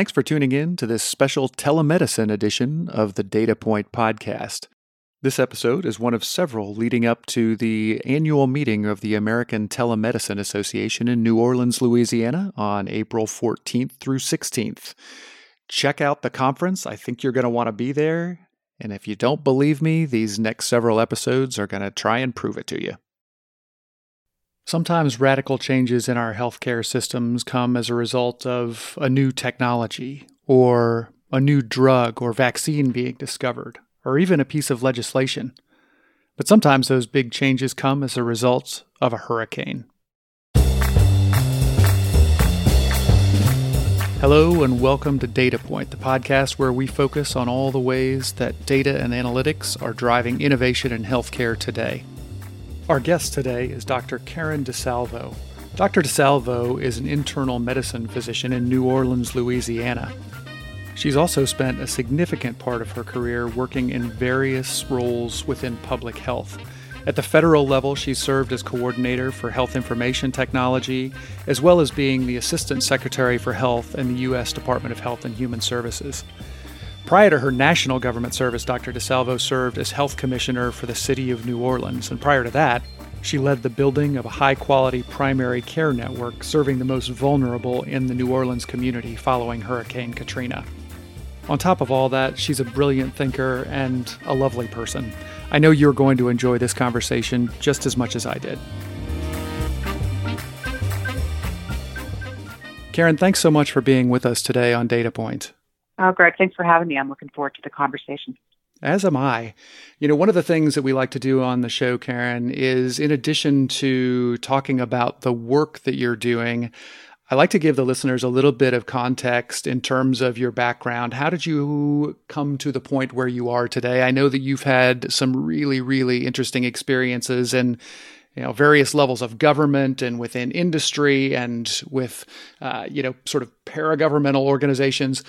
Thanks for tuning in to this special telemedicine edition of the Data Point podcast. This episode is one of several leading up to the annual meeting of the American Telemedicine Association in New Orleans, Louisiana on April 14th through 16th. Check out the conference. I think you're going to want to be there. And if you don't believe me, these next several episodes are going to try and prove it to you. Sometimes radical changes in our healthcare systems come as a result of a new technology or a new drug or vaccine being discovered or even a piece of legislation. But sometimes those big changes come as a result of a hurricane. Hello, and welcome to Data Point, the podcast where we focus on all the ways that data and analytics are driving innovation in healthcare today. Our guest today is Dr. Karen DeSalvo. Dr. DeSalvo is an internal medicine physician in New Orleans, Louisiana. She's also spent a significant part of her career working in various roles within public health. At the federal level, she served as coordinator for health information technology, as well as being the Assistant Secretary for Health in the U.S. Department of Health and Human Services. Prior to her national government service, Dr. DeSalvo served as health commissioner for the city of New Orleans, and prior to that, she led the building of a high quality primary care network serving the most vulnerable in the New Orleans community following Hurricane Katrina. On top of all that, she's a brilliant thinker and a lovely person. I know you're going to enjoy this conversation just as much as I did. Karen, thanks so much for being with us today on Data Point. Oh, Greg, thanks for having me. I'm looking forward to the conversation. As am I. You know, one of the things that we like to do on the show, Karen, is in addition to talking about the work that you're doing, I like to give the listeners a little bit of context in terms of your background. How did you come to the point where you are today? I know that you've had some really, really interesting experiences in you know various levels of government and within industry and with uh, you know sort of paragovernmental organizations.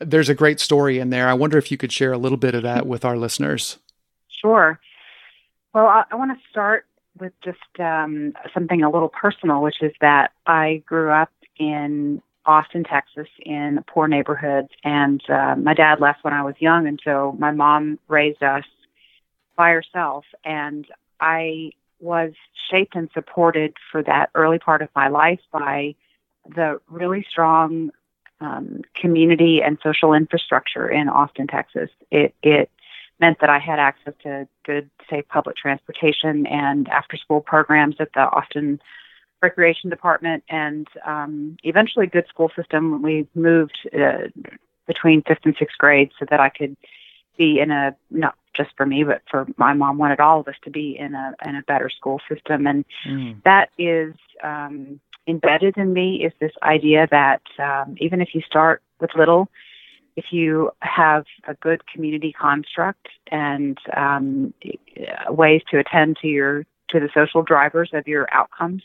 There's a great story in there. I wonder if you could share a little bit of that with our listeners. Sure. Well, I, I want to start with just um, something a little personal, which is that I grew up in Austin, Texas, in a poor neighborhood, And uh, my dad left when I was young, and so my mom raised us by herself. And I was shaped and supported for that early part of my life by the really strong um, community and social infrastructure in Austin, Texas. It it meant that I had access to good, safe public transportation and after school programs at the Austin recreation department and um, eventually good school system. When we moved uh, between fifth and sixth grade so that I could be in a not just for me but for my mom wanted all of us to be in a in a better school system and mm. that is um, embedded in me is this idea that um, even if you start with little if you have a good community construct and um, ways to attend to your to the social drivers of your outcomes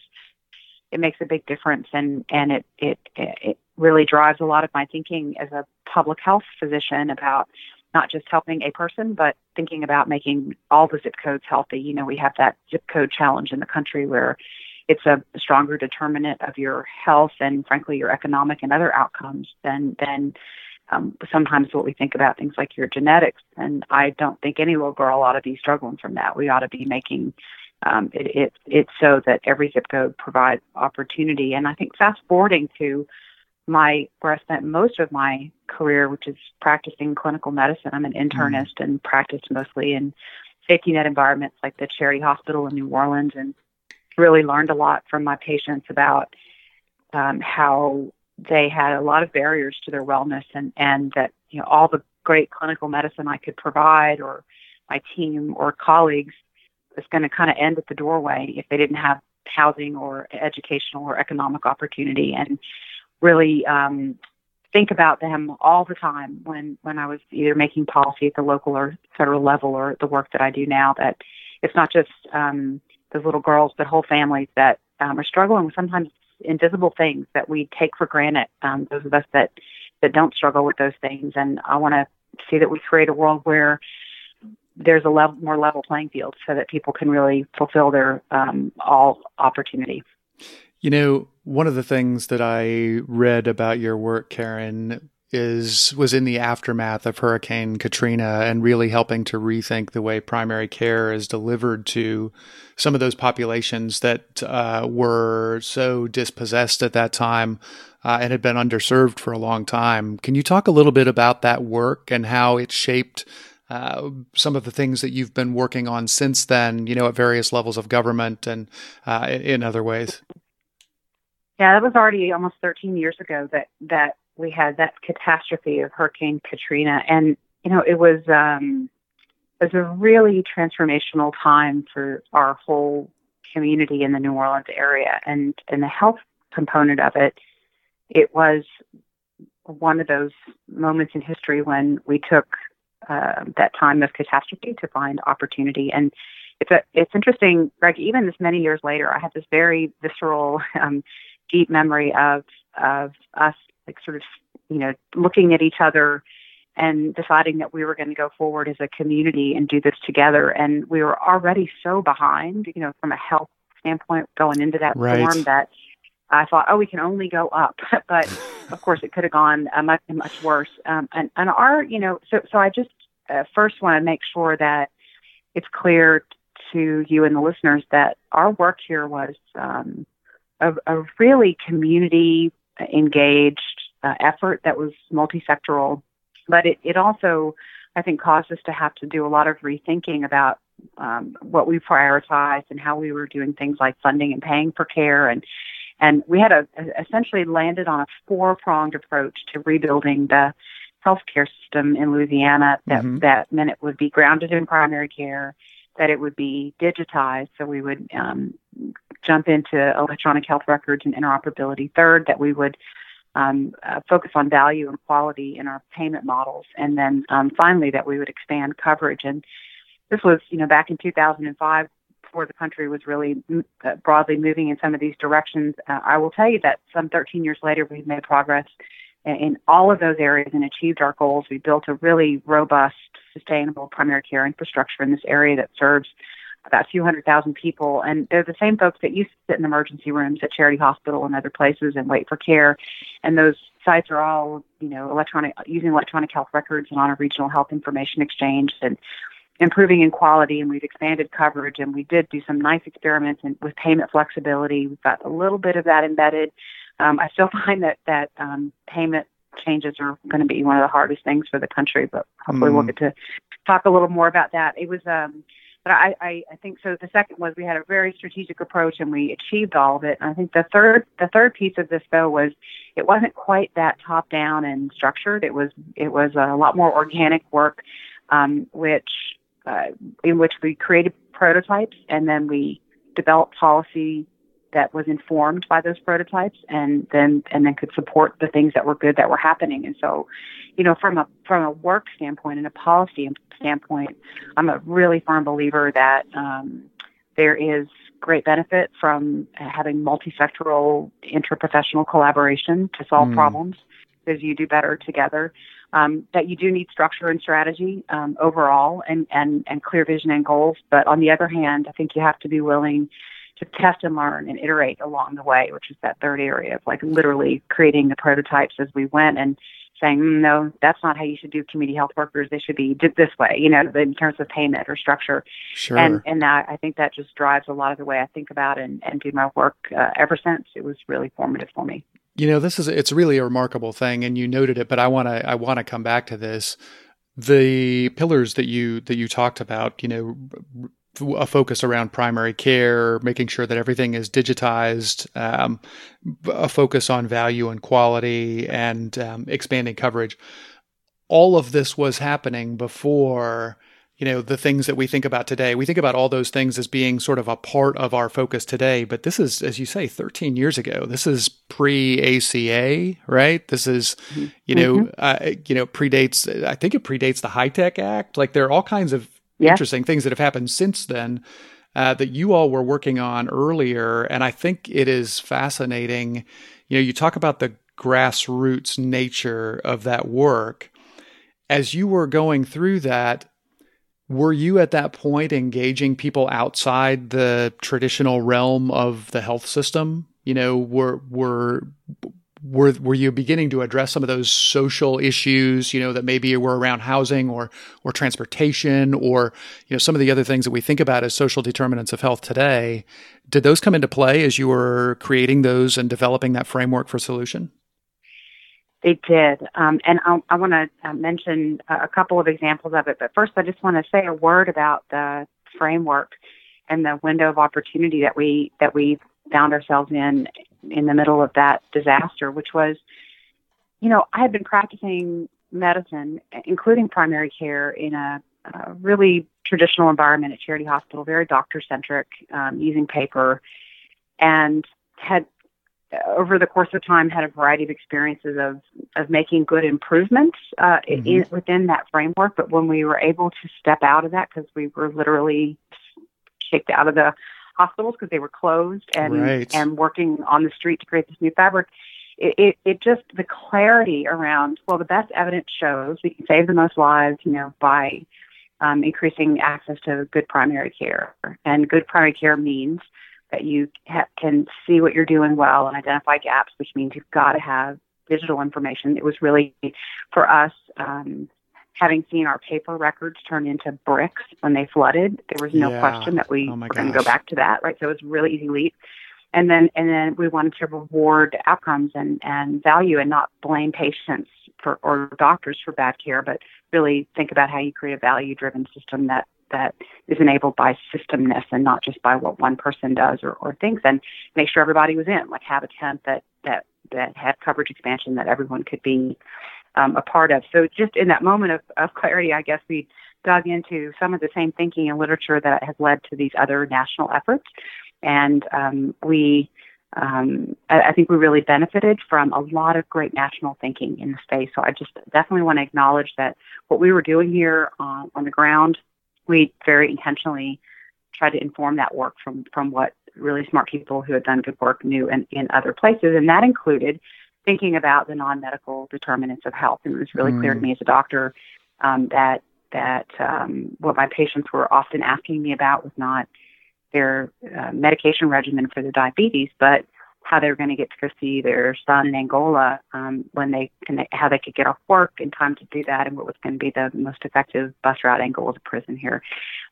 it makes a big difference. And and it it it really drives a lot of my thinking as a public health physician about not just helping a person but thinking about making all the zip codes healthy. You know we have that zip code challenge in the country where it's a stronger determinant of your health and frankly your economic and other outcomes than than um, sometimes what we think about things like your genetics and i don't think any little girl ought to be struggling from that we ought to be making um, it, it, it's so that every zip code provides opportunity. And I think fast forwarding to my where I spent most of my career, which is practicing clinical medicine. I'm an mm-hmm. internist and practiced mostly in safety net environments like the Charity Hospital in New Orleans, and really learned a lot from my patients about um, how they had a lot of barriers to their wellness, and and that you know all the great clinical medicine I could provide, or my team or colleagues was going to kind of end at the doorway if they didn't have housing or educational or economic opportunity and really um, think about them all the time when when I was either making policy at the local or federal level or the work that I do now that it's not just um, those little girls but whole families that um, are struggling with sometimes invisible things that we take for granted um, those of us that that don't struggle with those things and I want to see that we create a world where there's a level, more level playing field so that people can really fulfill their um, all opportunity. You know, one of the things that I read about your work, Karen, is was in the aftermath of Hurricane Katrina and really helping to rethink the way primary care is delivered to some of those populations that uh, were so dispossessed at that time uh, and had been underserved for a long time. Can you talk a little bit about that work and how it shaped uh, some of the things that you've been working on since then, you know, at various levels of government and uh, in other ways? Yeah, that was already almost 13 years ago that that we had that catastrophe of Hurricane Katrina, and you know, it was um, it was a really transformational time for our whole community in the New Orleans area, and and the health component of it. It was one of those moments in history when we took uh, that time of catastrophe to find opportunity. And it's a, it's interesting, Greg. Even this many years later, I have this very visceral, um, deep memory of of us like sort of you know looking at each other and deciding that we were going to go forward as a community and do this together. And we were already so behind, you know, from a health standpoint going into that right. storm that I thought, oh, we can only go up. but of course, it could have gone uh, much much worse. Um, and and our, you know, so so I just uh, first want to make sure that it's clear to you and the listeners that our work here was um, a, a, really community engaged uh, effort that was multisectoral, but it, it also, I think, caused us to have to do a lot of rethinking about um, what we prioritized and how we were doing things like funding and paying for care and and we had a, a essentially landed on a four pronged approach to rebuilding the healthcare system in Louisiana that mm-hmm. that meant it would be grounded in primary care, that it would be digitized, so we would um, jump into electronic health records and interoperability. Third, that we would um, uh, focus on value and quality in our payment models, and then um, finally that we would expand coverage. And this was, you know, back in 2005 before the country was really uh, broadly moving in some of these directions. Uh, I will tell you that some 13 years later, we've made progress in all of those areas and achieved our goals. We built a really robust, sustainable primary care infrastructure in this area that serves about a few hundred thousand people. And they're the same folks that used to sit in emergency rooms at Charity Hospital and other places and wait for care. And those sites are all, you know, electronic using electronic health records and on a regional health information exchange and improving in quality and we've expanded coverage and we did do some nice experiments in, with payment flexibility. We've got a little bit of that embedded um, I still find that that um, payment changes are going to be one of the hardest things for the country, but hopefully mm. we'll get to talk a little more about that. It was, um, but I, I, I think so. The second was we had a very strategic approach and we achieved all of it. And I think the third, the third piece of this though was it wasn't quite that top down and structured. It was, it was a lot more organic work, um, which, uh, in which we created prototypes and then we developed policy that was informed by those prototypes and then and then could support the things that were good that were happening and so you know from a from a work standpoint and a policy standpoint i'm a really firm believer that um, there is great benefit from having multi-sectoral interprofessional collaboration to solve mm. problems because you do better together um, that you do need structure and strategy um, overall and, and, and clear vision and goals. But on the other hand, I think you have to be willing to test and learn and iterate along the way, which is that third area of like literally creating the prototypes as we went and saying, mm, no, that's not how you should do community health workers. They should be did this way, you know, in terms of payment or structure. Sure. And and that, I think that just drives a lot of the way I think about and, and do my work uh, ever since. It was really formative for me. You know, this is it's really a remarkable thing, and you noted it, but I want to I want to come back to this. The pillars that you that you talked about, you know, a focus around primary care, making sure that everything is digitized, um, a focus on value and quality, and um, expanding coverage. All of this was happening before you know the things that we think about today. We think about all those things as being sort of a part of our focus today but this is as you say 13 years ago. This is pre ACA right? This is you know mm-hmm. uh, you know predates i think it predates the HITECH act. Like there are all kinds of yeah. interesting things that have happened since then uh, that you all were working on earlier. And I think it is fascinating. You know, you talk about the grassroots nature of that work. As you were going through that, were you at that point engaging people outside the traditional realm of the health system? You know, were were were were you beginning to address some of those social issues, you know, that maybe were around housing or or transportation or you know some of the other things that we think about as social determinants of health today? Did those come into play as you were creating those and developing that framework for solution? They did, um, and I, I want to uh, mention a couple of examples of it. But first, I just want to say a word about the framework and the window of opportunity that we that we found ourselves in in the middle of that disaster, which was, you know, I had been practicing medicine, including primary care, in a, a really traditional environment at Charity Hospital, very doctor centric, um, using paper, and had over the course of time had a variety of experiences of of making good improvements uh, mm-hmm. in, within that framework. But when we were able to step out of that, because we were literally kicked out of the hospitals because they were closed and right. and working on the street to create this new fabric. It, it, it just the clarity around well the best evidence shows we can save the most lives you know by um, increasing access to good primary care and good primary care means that you ha- can see what you're doing well and identify gaps which means you've got to have digital information it was really for us um, having seen our paper records turn into bricks when they flooded, there was no yeah. question that we oh were going to go back to that, right? So it was a really easy leap. And then, and then we wanted to reward outcomes and, and value and not blame patients for, or doctors for bad care, but really think about how you create a value driven system that, that is enabled by systemness and not just by what one person does or, or thinks and make sure everybody was in, like have a tent that, that, that had coverage expansion that everyone could be um, a part of. So just in that moment of, of clarity, I guess we dug into some of the same thinking and literature that has led to these other national efforts. And um, we, um, I, I, think we really benefited from a lot of great national thinking in the space. So I just definitely want to acknowledge that what we were doing here on, on the ground, we very intentionally tried to inform that work from, from what really smart people who had done good work knew in, in other places. And that included thinking about the non-medical determinants of health. And it was really mm. clear to mm. me as a doctor um, that that um, what my patients were often asking me about was not their uh, medication regimen for their diabetes, but how they were going to get to go see their son in Angola um, when they can, how they could get off work in time to do that, and what was going to be the most effective bus route. Angola to prison here,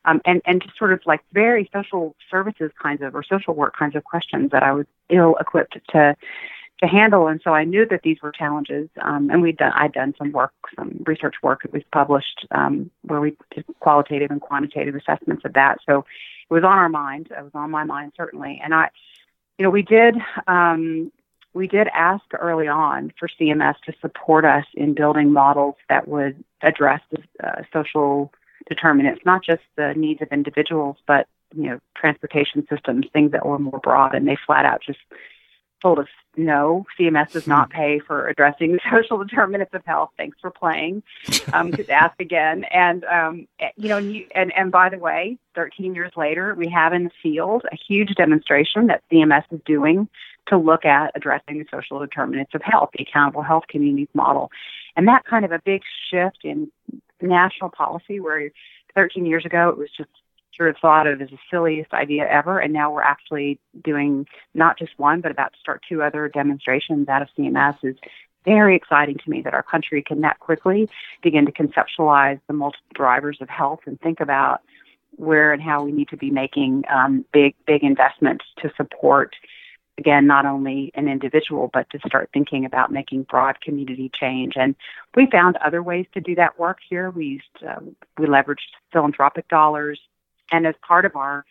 um, and and just sort of like very social services kinds of or social work kinds of questions that I was ill equipped to to handle. And so I knew that these were challenges. Um, and we'd done, I'd done some work, some research work that was published um, where we did qualitative and quantitative assessments of that. So it was on our mind. It was on my mind certainly. And I, you know, we did. Um, we did ask early on for CMS to support us in building models that would address the uh, social determinants, not just the needs of individuals, but you know, transportation systems, things that were more broad. And they flat out just told us no, CMS does not hmm. pay for addressing the social determinants of health. Thanks for playing. Um, to ask again, and um, eh, you know, and and by the way, 13 years later, we have in the field a huge demonstration that CMS is doing to look at addressing the social determinants of health, the accountable health communities model, and that kind of a big shift in national policy where 13 years ago it was just sort of thought of as the silliest idea ever. And now we're actually doing not just one, but about to start two other demonstrations out of CMS is very exciting to me that our country can that quickly begin to conceptualize the multiple drivers of health and think about where and how we need to be making um, big, big investments to support, again, not only an individual, but to start thinking about making broad community change. And we found other ways to do that work here. We used, uh, we leveraged philanthropic dollars and as part of our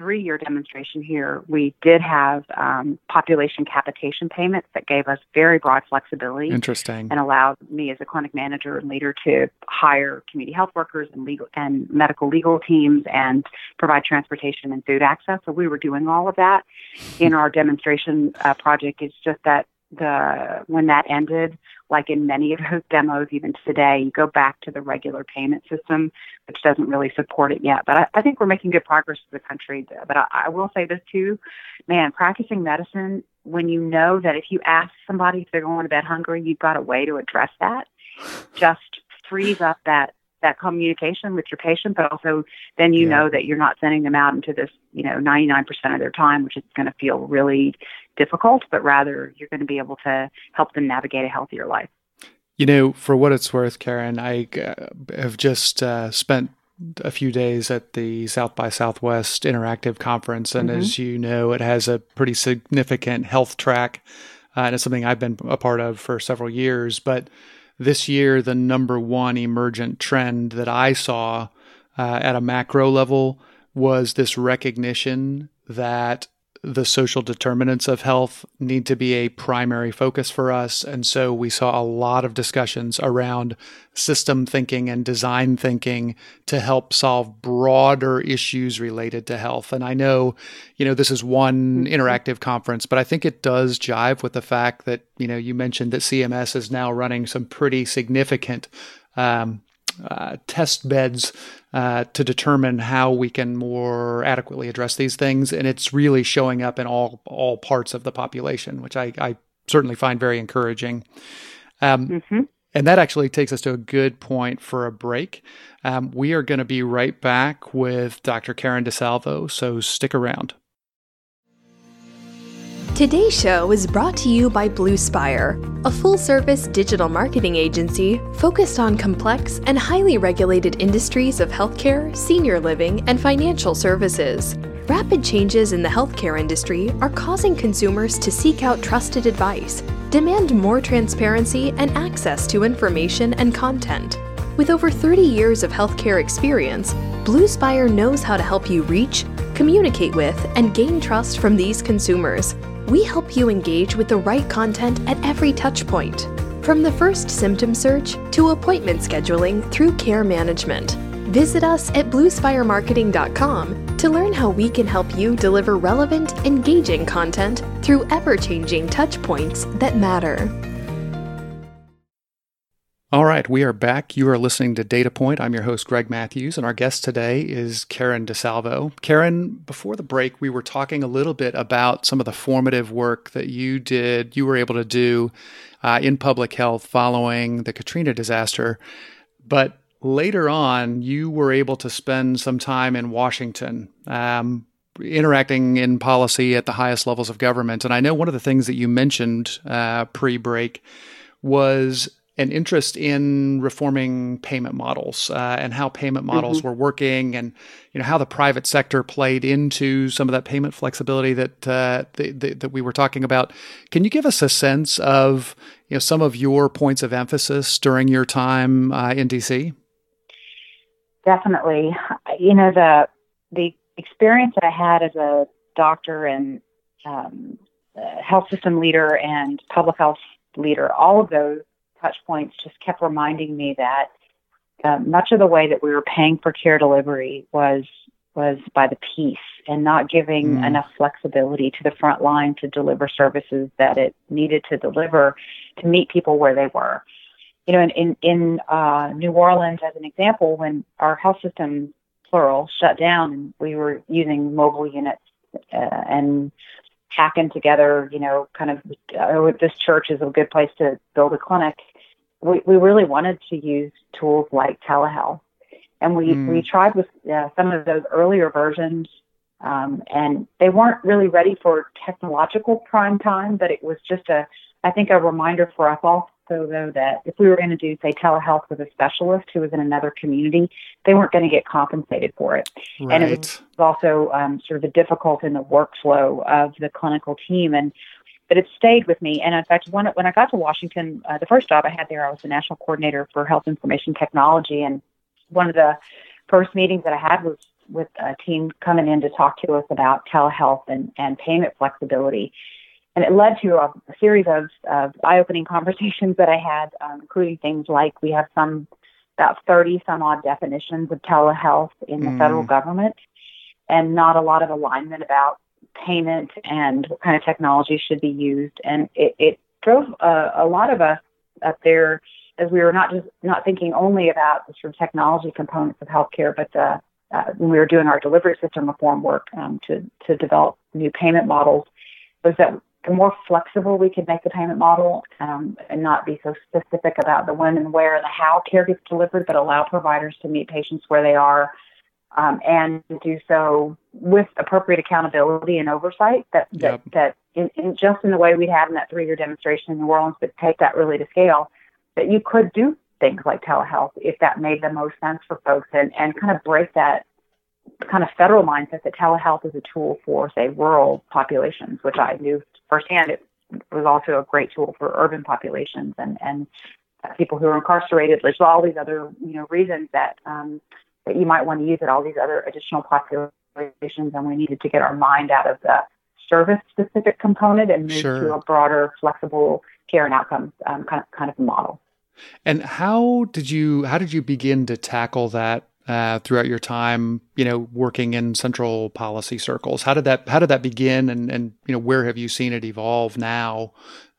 three year demonstration here, we did have um, population capitation payments that gave us very broad flexibility. Interesting. And allowed me as a clinic manager and leader to hire community health workers and legal and medical legal teams and provide transportation and food access. So we were doing all of that in our demonstration uh, project. It's just that the when that ended, like in many of those demos, even today, you go back to the regular payment system, which doesn't really support it yet. But I, I think we're making good progress as a country. But I, I will say this too, man, practicing medicine when you know that if you ask somebody if they're going to bed hungry, you've got a way to address that, just frees up that that communication with your patient, but also then you yeah. know that you're not sending them out into this, you know, 99% of their time, which is going to feel really difficult, but rather you're going to be able to help them navigate a healthier life. You know, for what it's worth, Karen, I uh, have just uh, spent a few days at the South by Southwest Interactive Conference. And mm-hmm. as you know, it has a pretty significant health track. Uh, and it's something I've been a part of for several years. But this year, the number one emergent trend that I saw uh, at a macro level was this recognition that the social determinants of health need to be a primary focus for us. And so we saw a lot of discussions around system thinking and design thinking to help solve broader issues related to health. And I know, you know, this is one mm-hmm. interactive conference, but I think it does jive with the fact that, you know, you mentioned that CMS is now running some pretty significant um, uh, test beds uh, to determine how we can more adequately address these things, and it's really showing up in all all parts of the population, which I, I certainly find very encouraging. Um, mm-hmm. And that actually takes us to a good point for a break. Um, we are going to be right back with Dr. Karen DeSalvo, so stick around. Today's show is brought to you by Bluespire, a full service digital marketing agency focused on complex and highly regulated industries of healthcare, senior living, and financial services. Rapid changes in the healthcare industry are causing consumers to seek out trusted advice, demand more transparency, and access to information and content. With over 30 years of healthcare experience, Bluespire knows how to help you reach, communicate with, and gain trust from these consumers we help you engage with the right content at every touchpoint. From the first symptom search to appointment scheduling through care management. Visit us at bluespiremarketing.com to learn how we can help you deliver relevant, engaging content through ever changing touchpoints that matter. All right, we are back. You are listening to Data Point. I'm your host, Greg Matthews, and our guest today is Karen DeSalvo. Karen, before the break, we were talking a little bit about some of the formative work that you did, you were able to do uh, in public health following the Katrina disaster. But later on, you were able to spend some time in Washington. Um, interacting in policy at the highest levels of government. And I know one of the things that you mentioned uh, pre break was an interest in reforming payment models uh, and how payment models mm-hmm. were working and you know how the private sector played into some of that payment flexibility that uh, the, the, that we were talking about. Can you give us a sense of you know some of your points of emphasis during your time uh, in DC? Definitely, you know the the experience that I had as a doctor and um, health system leader and public health leader, all of those touch points just kept reminding me that uh, much of the way that we were paying for care delivery was was by the piece and not giving mm. enough flexibility to the front line to deliver services that it needed to deliver to meet people where they were. You know, in in, in uh, New Orleans, as an example, when our health system plural shut down and we were using mobile units uh, and hacking together, you know, kind of, oh, this church is a good place to build a clinic we, we really wanted to use tools like telehealth. And we, mm. we tried with uh, some of those earlier versions, um, and they weren't really ready for technological prime time, but it was just a, I think, a reminder for us also, though, that if we were going to do, say, telehealth with a specialist who was in another community, they weren't going to get compensated for it. Right. And it was also um, sort of a difficult in the workflow of the clinical team. And but it stayed with me. And in fact, when, when I got to Washington, uh, the first job I had there, I was the national coordinator for health information technology. And one of the first meetings that I had was with a team coming in to talk to us about telehealth and, and payment flexibility. And it led to a, series of, of eye-opening conversations that I had, um, including things like we have some about 30 some odd definitions of telehealth in the mm. federal government and not a lot of alignment about payment and what kind of technology should be used. And it, it drove a, a lot of us up there as we were not just not thinking only about the sort of technology components of healthcare, but uh, uh, when we were doing our delivery system reform work um, to to develop new payment models, was that the more flexible we could make the payment model um, and not be so specific about the when and where and the how care gets delivered, but allow providers to meet patients where they are um, and do so with appropriate accountability and oversight that that, yep. that in, in just in the way we had in that three-year demonstration in New Orleans, but take that really to scale, that you could do things like telehealth if that made the most sense for folks and, and kind of break that kind of federal mindset that telehealth is a tool for, say, rural populations, which I knew firsthand. It was also a great tool for urban populations and, and people who are incarcerated. There's all these other, you know, reasons that um, that you might want to use at all these other additional populations, and we needed to get our mind out of the service specific component and move sure. to a broader, flexible care and outcomes um, kind of kind of model. And how did you how did you begin to tackle that uh, throughout your time, you know, working in central policy circles? How did that how did that begin, and and you know, where have you seen it evolve now?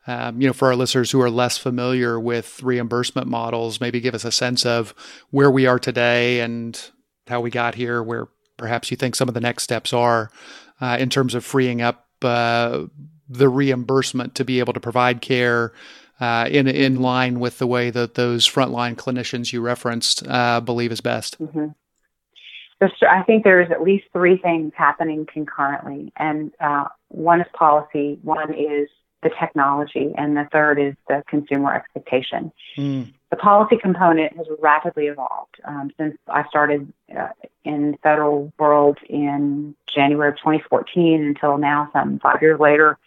Um, you know, for our listeners who are less familiar with reimbursement models, maybe give us a sense of where we are today and how we got here, where perhaps you think some of the next steps are uh, in terms of freeing up uh, the reimbursement to be able to provide care uh, in in line with the way that those frontline clinicians you referenced uh, believe is best. Mm-hmm. I think there's at least three things happening concurrently, and uh, one is policy, one is the technology, and the third is the consumer expectation. Mm. The policy component has rapidly evolved um, since I started uh, in the federal world in January of 2014 until now, some five years later.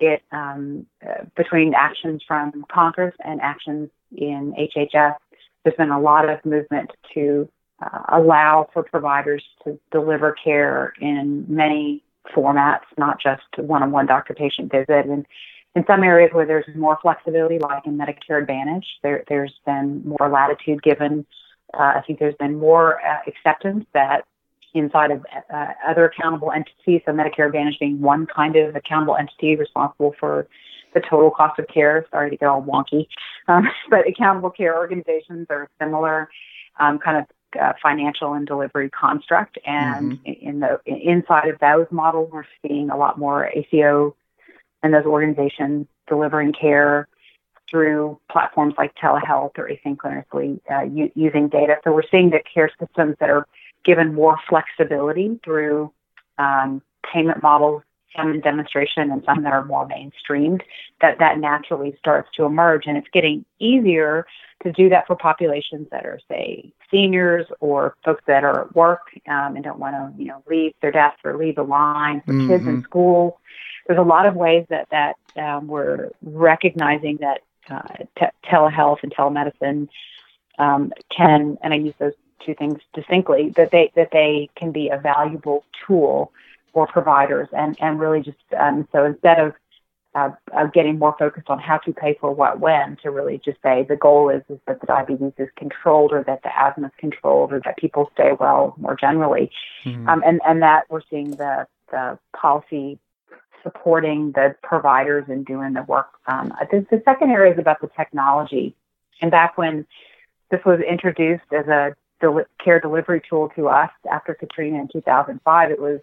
It um, uh, between actions from Congress and actions in HHS, there's been a lot of movement to uh, allow for providers to deliver care in many formats, not just one-on-one doctor-patient visit. And in some areas where there's more flexibility, like in Medicare Advantage, there, has been more latitude given. Uh, I think there's been more uh, acceptance that inside of uh, other accountable entities, so Medicare Advantage being one kind of accountable entity responsible for the total cost of care. Sorry to get all wonky, um, but accountable care organizations are similar um, kind of uh, financial and delivery construct. And mm-hmm. in the inside of those models, we're seeing a lot more ACO and those organizations delivering care through platforms like telehealth or asynchronously uh, u- using data. So we're seeing the care systems that are given more flexibility through um, payment models, some in demonstration and some that are more mainstreamed, that that naturally starts to emerge. And it's getting easier to do that for populations that are, say, seniors or folks that are at work um, and don't want to, you know, leave their desk or leave the line for mm-hmm. kids in mm-hmm. school there's a lot of ways that that um, we're recognizing that uh, te- telehealth and telemedicine um, can, and I use those two things distinctly, that they that they can be a valuable tool for providers, and and really just um, so instead of uh, of getting more focused on how to pay for what when to really just say the goal is, is that the diabetes is controlled or that the asthma is controlled or that people stay well more generally mm-hmm. um, and and that we're seeing the the policy supporting the providers and doing the work. Um, the, the second area is about the technology. And back when this was introduced as a del- care delivery tool to us after Katrina in 2005, it was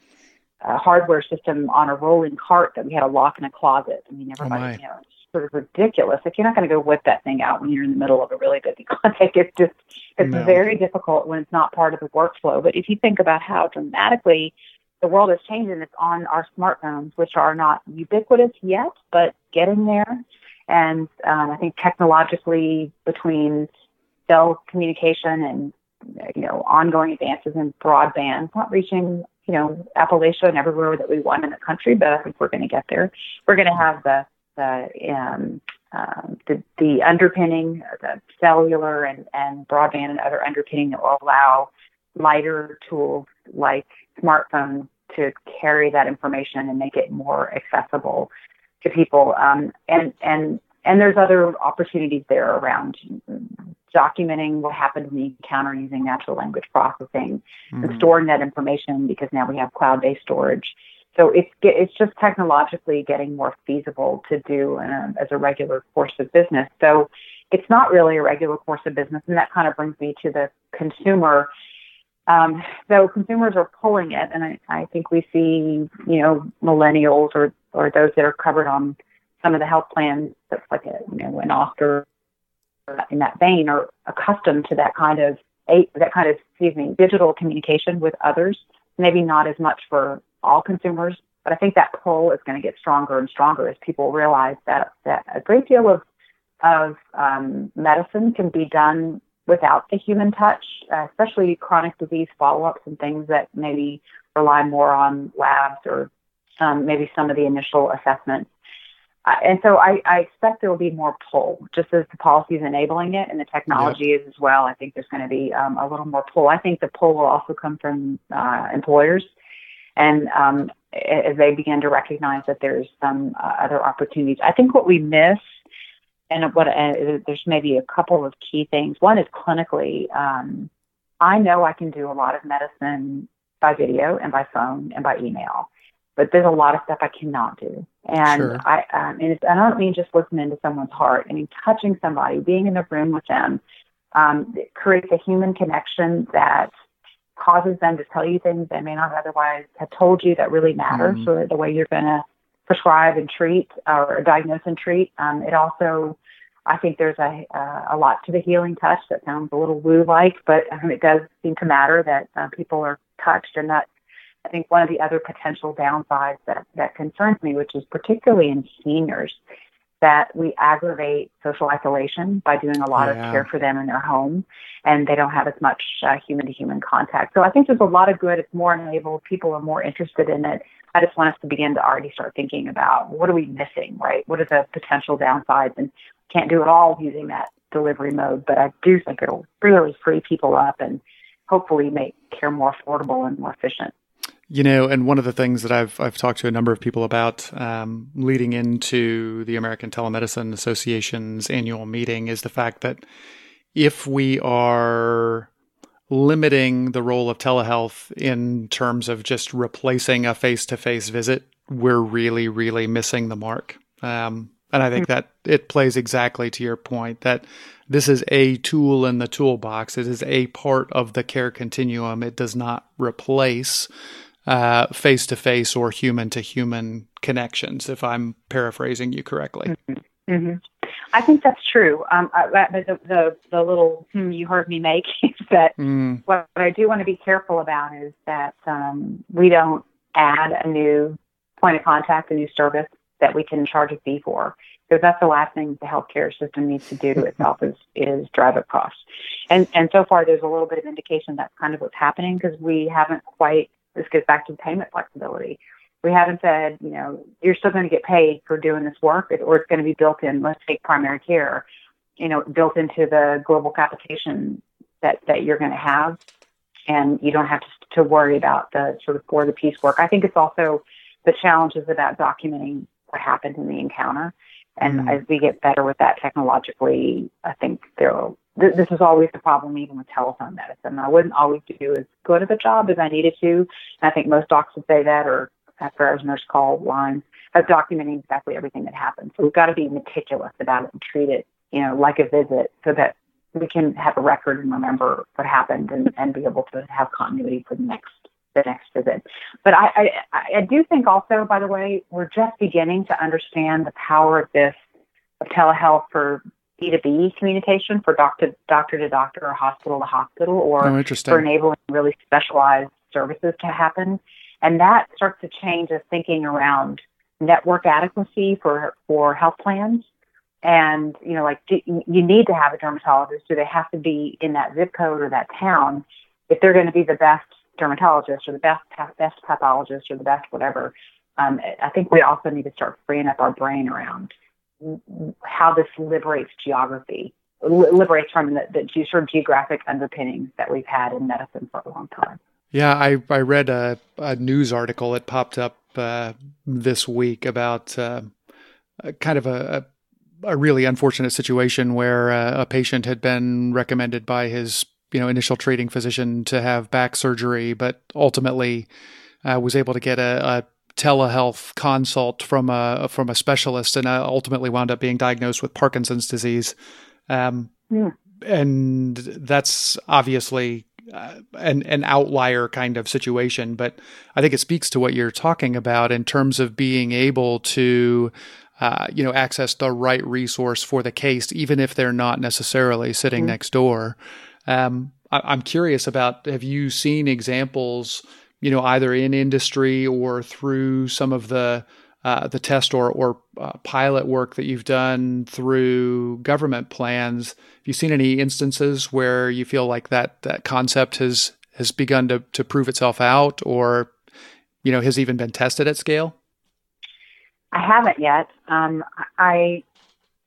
a hardware system on a rolling cart that we had a lock in a closet. I mean, everybody, oh you know, it's sort of ridiculous. Like you're not going to go whip that thing out when you're in the middle of a really busy clinic. It's just, it's no. very difficult when it's not part of the workflow. But if you think about how dramatically the world is changing. It's on our smartphones, which are not ubiquitous yet, but getting there. And um, I think technologically, between cell communication and you know ongoing advances in broadband, not reaching you know Appalachia and everywhere that we want in the country, but I think we're going to get there. We're going to have the the um, um, the, the underpinning, the cellular and, and broadband and other underpinning that will allow lighter tools like smartphones to carry that information and make it more accessible to people. Um, and and and there's other opportunities there around documenting what happened in the encounter using natural language processing mm-hmm. and storing that information because now we have cloud-based storage. So it's it's just technologically getting more feasible to do a, as a regular course of business. So it's not really a regular course of business, and that kind of brings me to the consumer um, though consumers are pulling it, and I, I think we see, you know, millennials or or those that are covered on some of the health plans that's like a you know an Oscar in that vein are accustomed to that kind of that kind of excuse me digital communication with others. Maybe not as much for all consumers, but I think that pull is going to get stronger and stronger as people realize that that a great deal of of um, medicine can be done without the human touch, uh, especially chronic disease follow-ups and things that maybe rely more on labs or um, maybe some of the initial assessments. Uh, and so I, I, expect there will be more pull, just as the policy is enabling it and the technology yep. is as well. I think there's going to be um, a little more pull. I think the pull will also come from uh, employers, and um, as they begin to recognize that there's some uh, other opportunities. I think what we miss, and what uh, there's maybe a couple of key things. One is clinically. Um, I know I can do a lot of medicine by video and by phone and by email but there's a lot of stuff I cannot do. And sure. I, um, and it's, I don't mean just listening to someone's heart. I mean touching somebody, being in the room with them, um, creates a human connection that causes them to tell you things they may not otherwise have told you that really matter mm-hmm. for the way you're going to prescribe and treat or diagnose and treat. Um, it also, I think there's a uh, a lot to the healing touch that sounds a little woo like, but um, it does seem to matter that uh, people are touched and that I think one of the other potential downsides that, that concerns me, which is particularly in seniors, that we aggravate social isolation by doing a lot yeah. of care for them in their home and they don't have as much human to human contact. So I think there's a lot of good. It's more enabled. People are more interested in it. I just want us to begin to already start thinking about what are we missing, right? What are the potential downsides? And can't do it all using that delivery mode, but I do think it'll really free people up and hopefully make care more affordable and more efficient. You know, and one of the things that I've I've talked to a number of people about um, leading into the American Telemedicine Association's annual meeting is the fact that if we are limiting the role of telehealth in terms of just replacing a face-to-face visit, we're really, really missing the mark. Um, and I think hmm. that it plays exactly to your point that this is a tool in the toolbox. It is a part of the care continuum. It does not replace face to face or human to human connections, if I'm paraphrasing you correctly. Mm-hmm. Mm-hmm. I think that's true. Um, I, the, the, the little hmm you heard me make is that mm. what, I do want to be careful about is that um, we don't add a new point of contact, a new service that we can charge a fee for. Because that's the last thing the healthcare system needs to do to itself is is drive up costs. And and so far there's a little bit of indication that's kind of what's happening because we haven't quite this goes back to payment flexibility. We haven't said, you know, you're still going to get paid for doing this work, or it's going to be built in. Let's take primary care, you know, built into the global capitation that that you're going to have, and you don't have to to worry about the sort of for the piecework. I think it's also the challenges about documenting what happened in the encounter. And mm. as we get better with that technologically, I think there will th- this is always the problem, even with telephone medicine. I wouldn't always do as good of a job as I needed to. And I think most docs would say that, or after hours nurse call lines, of documenting exactly everything that happened. So we've got to be meticulous about it and treat it, you know, like a visit, so that we can have a record and remember what happened and, and be able to have continuity for the next the next visit. But I, I, I do think also, by the way, we're just beginning to understand the power of this of telehealth for B2B communication for doctor doctor to doctor or hospital to hospital or oh, for enabling really specialized services to happen. And that starts to change the thinking around network adequacy for for health plans. And you know, like do, you need to have a dermatologist. Do they have to be in that zip code or that town if they're going to be the best dermatologist or the best best pathologist or the best whatever? Um, I think we also need to start freeing up our brain around how this liberates geography, liberates from the, the sort of geographic underpinnings that we've had in medicine for a long time. Yeah, I, I read a, a news article that popped up uh, this week about uh, kind of a, a, really unfortunate situation where uh, a patient had been recommended by his you know initial treating physician to have back surgery, but ultimately uh, was able to get a, a telehealth consult from a from a specialist, and uh, ultimately wound up being diagnosed with Parkinson's disease. Um, yeah. And that's obviously uh, an an outlier kind of situation, but I think it speaks to what you're talking about in terms of being able to. Uh, you know, access the right resource for the case, even if they're not necessarily sitting mm-hmm. next door. Um, I, am curious about: Have you seen examples, you know, either in industry or through some of the uh, the test or or uh, pilot work that you've done through government plans. Have you seen any instances where you feel like that that concept has has begun to to prove itself out, or you know has even been tested at scale? I haven't yet. Um, I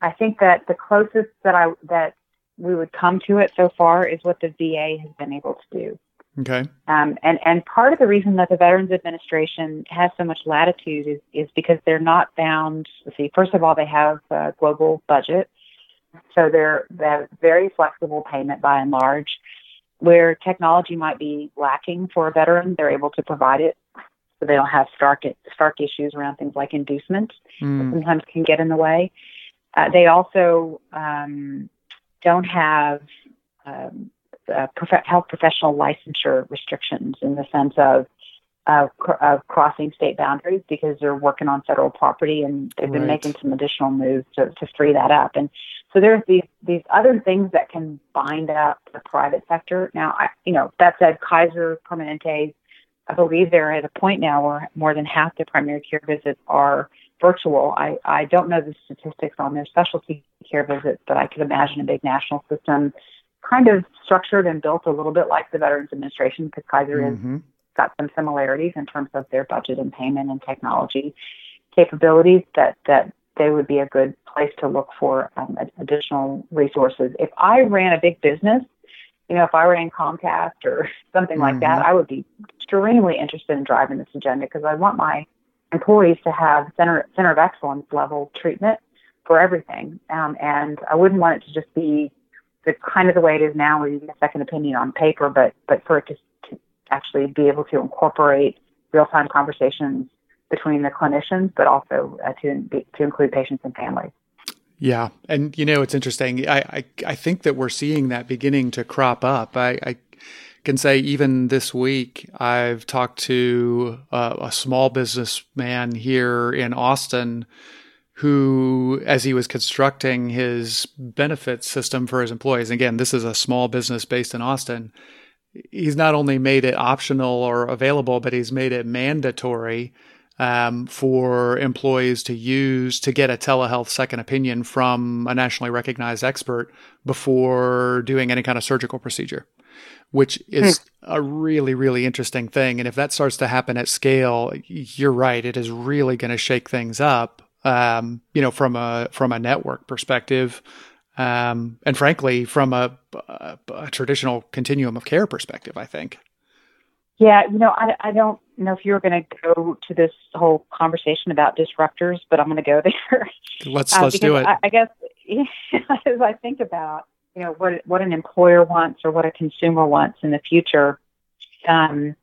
I think that the closest that I that we would come to it so far is what the VA has been able to do. Okay. Um, and and part of the reason that the Veterans Administration has so much latitude is is because they're not bound. Let's see. First of all, they have a global budget, so they're they have very flexible payment by and large. Where technology might be lacking for a veteran, they're able to provide it, so they don't have stark stark issues around things like inducement. Mm. sometimes can get in the way. Uh, they also um, don't have um, uh, prof- health professional licensure restrictions in the sense of uh, cr- of crossing state boundaries because they're working on federal property and they've been right. making some additional moves to, to free that up. And so there's these these other things that can bind up the private sector. Now, I, you know, that said, Kaiser Permanente, I believe they're at a point now where more than half the primary care visits are virtual. I, I don't know the statistics on their specialty care visits, but I could imagine a big national system kind of structured and built a little bit like the Veterans Administration because Kaiser mm-hmm. has got some similarities in terms of their budget and payment and technology capabilities that, that they would be a good place to look for um, additional resources. If I ran a big business, you know, if I ran Comcast or something mm-hmm. like that, mm-hmm. I would be extremely interested in driving this agenda because I want my employees to have center center of excellence level treatment for everything, um, and I wouldn't want it to just be the kind of the way it is now, where you get a second opinion on paper, but but for it to, to actually be able to incorporate real time conversations between the clinicians, but also uh, to to include patients and families. Yeah, and you know it's interesting. I, I I think that we're seeing that beginning to crop up. I, I can say even this week I've talked to a, a small businessman here in Austin who, as he was constructing his benefit system for his employees, again, this is a small business based in Austin. He's not only made it optional or available, but he's made it mandatory um, for employees to use to get a telehealth second opinion from a nationally recognized expert before doing any kind of surgical procedure, which is hmm. a really, really interesting thing. And if that starts to happen at scale, you're right, it is really going to shake things up um, you know, from a from a network perspective, um, and frankly, from a, a, a, traditional continuum of care perspective, I think. Yeah, you know, I, I don't know if you're going to go to this whole conversation about disruptors, but I'm going to go there. Let's uh, let's do it. I, I guess as I think about you know what what an employer wants or what a consumer wants in the future, um,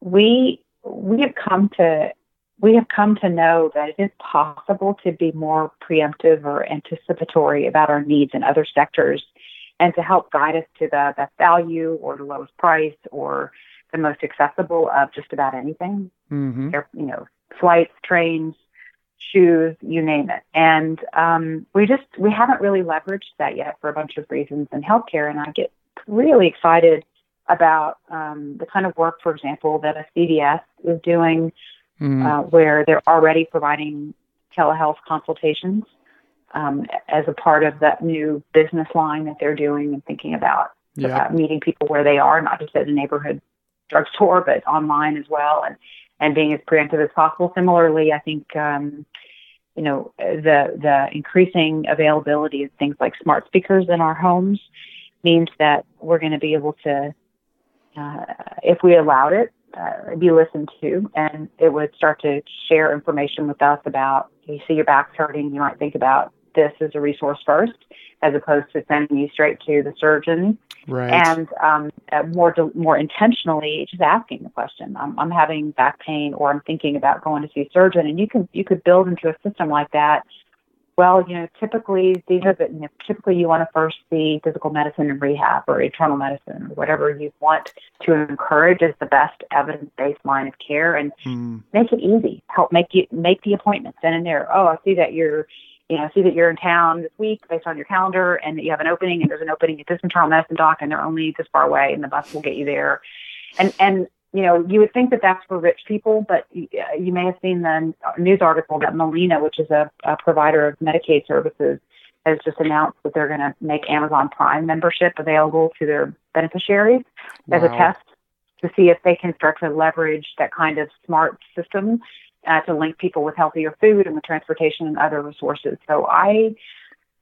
we we have come to we have come to know that it is possible to be more preemptive or anticipatory about our needs in other sectors and to help guide us to the best value or the lowest price or the most accessible of just about anything. Mm-hmm. You know, flights, trains, shoes, you name it. And um, we just we haven't really leveraged that yet for a bunch of reasons in healthcare. And I get really excited about um, the kind of work, for example, that a CVS is doing mm. uh, where they're already providing telehealth consultations um, as a part of that new business line that they're doing and thinking about yeah. meeting people where they are, not just at a neighborhood drugstore, but online as well, and and being as preemptive as possible. Similarly, I think. Um, you know the the increasing availability of things like smart speakers in our homes means that we're going to be able to, uh, if we allowed it, uh, be listened to, and it would start to share information with us about you see your back's hurting, you might think about this as a resource first, as opposed to sending you straight to the surgeon. Right. And um, uh, more more intentionally, just asking the question. I'm, I'm having back pain, or I'm thinking about going to see a surgeon, and you can you could build into a system like that Well, you know, typically these are the, you know, typically you want to first see physical medicine and rehab or internal medicine or whatever you want to encourage as the best evidence-based line of care and mm. make it easy. Help make you make the appointments then and there. Oh, I see that you're you know, I see that you're in town this week based on your calendar and that you have an opening and there's an opening at this internal medicine doc and they're only this far away and the bus will get you there. And and you know, you would think that that's for rich people, but you may have seen the news article that Molina, which is a, a provider of Medicaid services, has just announced that they're going to make Amazon Prime membership available to their beneficiaries wow. as a test to see if they can start to leverage that kind of smart system uh, to link people with healthier food and with transportation and other resources. So I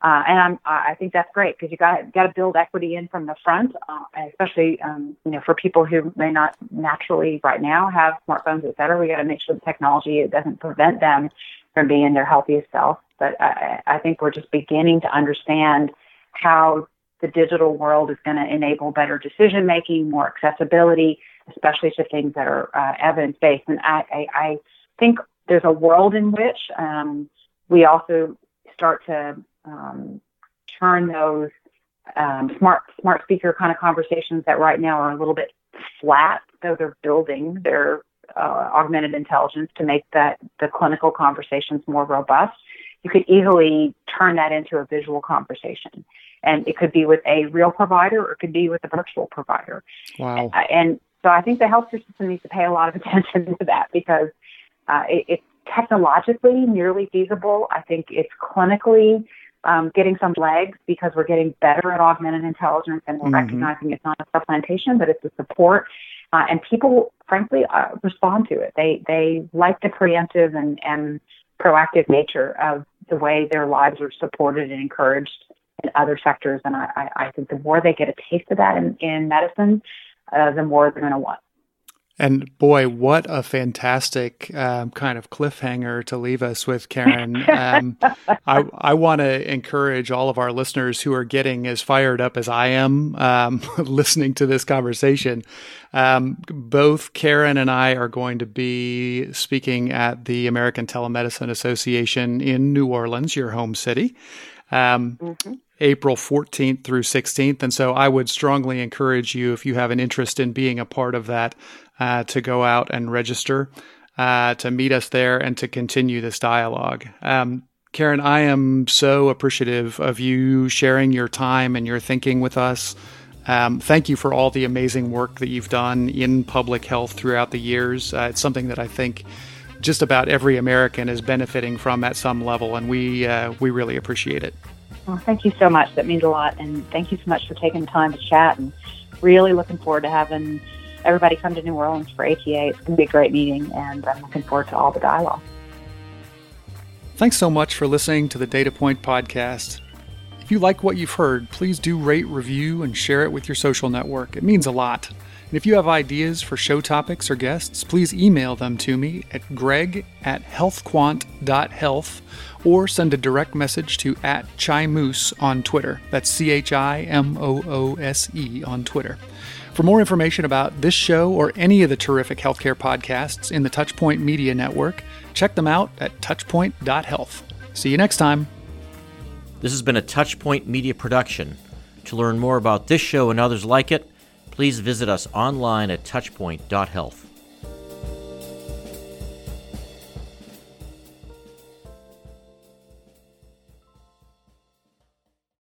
uh, and I'm, I think that's great because you got got to build equity in from the front, uh, especially um, you know for people who may not naturally right now have smartphones, et cetera. We got to make sure the technology it doesn't prevent them from being their healthiest self. But I, I think we're just beginning to understand how the digital world is going to enable better decision making, more accessibility, especially to things that are uh, evidence based. And I, I, I think there's a world in which um, we also start to um, turn those um, smart smart speaker kind of conversations that right now are a little bit flat, though they're building their uh, augmented intelligence to make that the clinical conversations more robust. You could easily turn that into a visual conversation, and it could be with a real provider or it could be with a virtual provider. Wow! And so I think the healthcare system needs to pay a lot of attention to that because uh, it, it's technologically nearly feasible. I think it's clinically um, getting some legs because we're getting better at augmented intelligence and we're mm-hmm. recognizing it's not a supplantation, but it's a support. Uh, and people, frankly, uh, respond to it. They they like the preemptive and, and proactive nature of the way their lives are supported and encouraged in other sectors. And I, I, I think the more they get a taste of that in, in medicine, uh, the more they're going to want. And boy, what a fantastic um, kind of cliffhanger to leave us with, Karen. Um, I, I want to encourage all of our listeners who are getting as fired up as I am um, listening to this conversation. Um, both Karen and I are going to be speaking at the American Telemedicine Association in New Orleans, your home city. Um, mm-hmm. April 14th through 16th. And so I would strongly encourage you, if you have an interest in being a part of that, uh, to go out and register, uh, to meet us there, and to continue this dialogue. Um, Karen, I am so appreciative of you sharing your time and your thinking with us. Um, thank you for all the amazing work that you've done in public health throughout the years. Uh, it's something that I think just about every American is benefiting from at some level, and we uh, we really appreciate it. Well, thank you so much. That means a lot, and thank you so much for taking the time to chat. And really looking forward to having everybody come to New Orleans for ATA. It's going to be a great meeting, and I'm looking forward to all the dialogue. Thanks so much for listening to the Data Point podcast. If you like what you've heard, please do rate, review, and share it with your social network. It means a lot. And if you have ideas for show topics or guests, please email them to me at greg at healthquant.health or send a direct message to at Chimoose on Twitter. That's C H I M O O S E on Twitter. For more information about this show or any of the terrific healthcare podcasts in the Touchpoint Media Network, check them out at touchpoint.health. See you next time. This has been a Touchpoint Media production. To learn more about this show and others like it, please visit us online at touchpoint.health.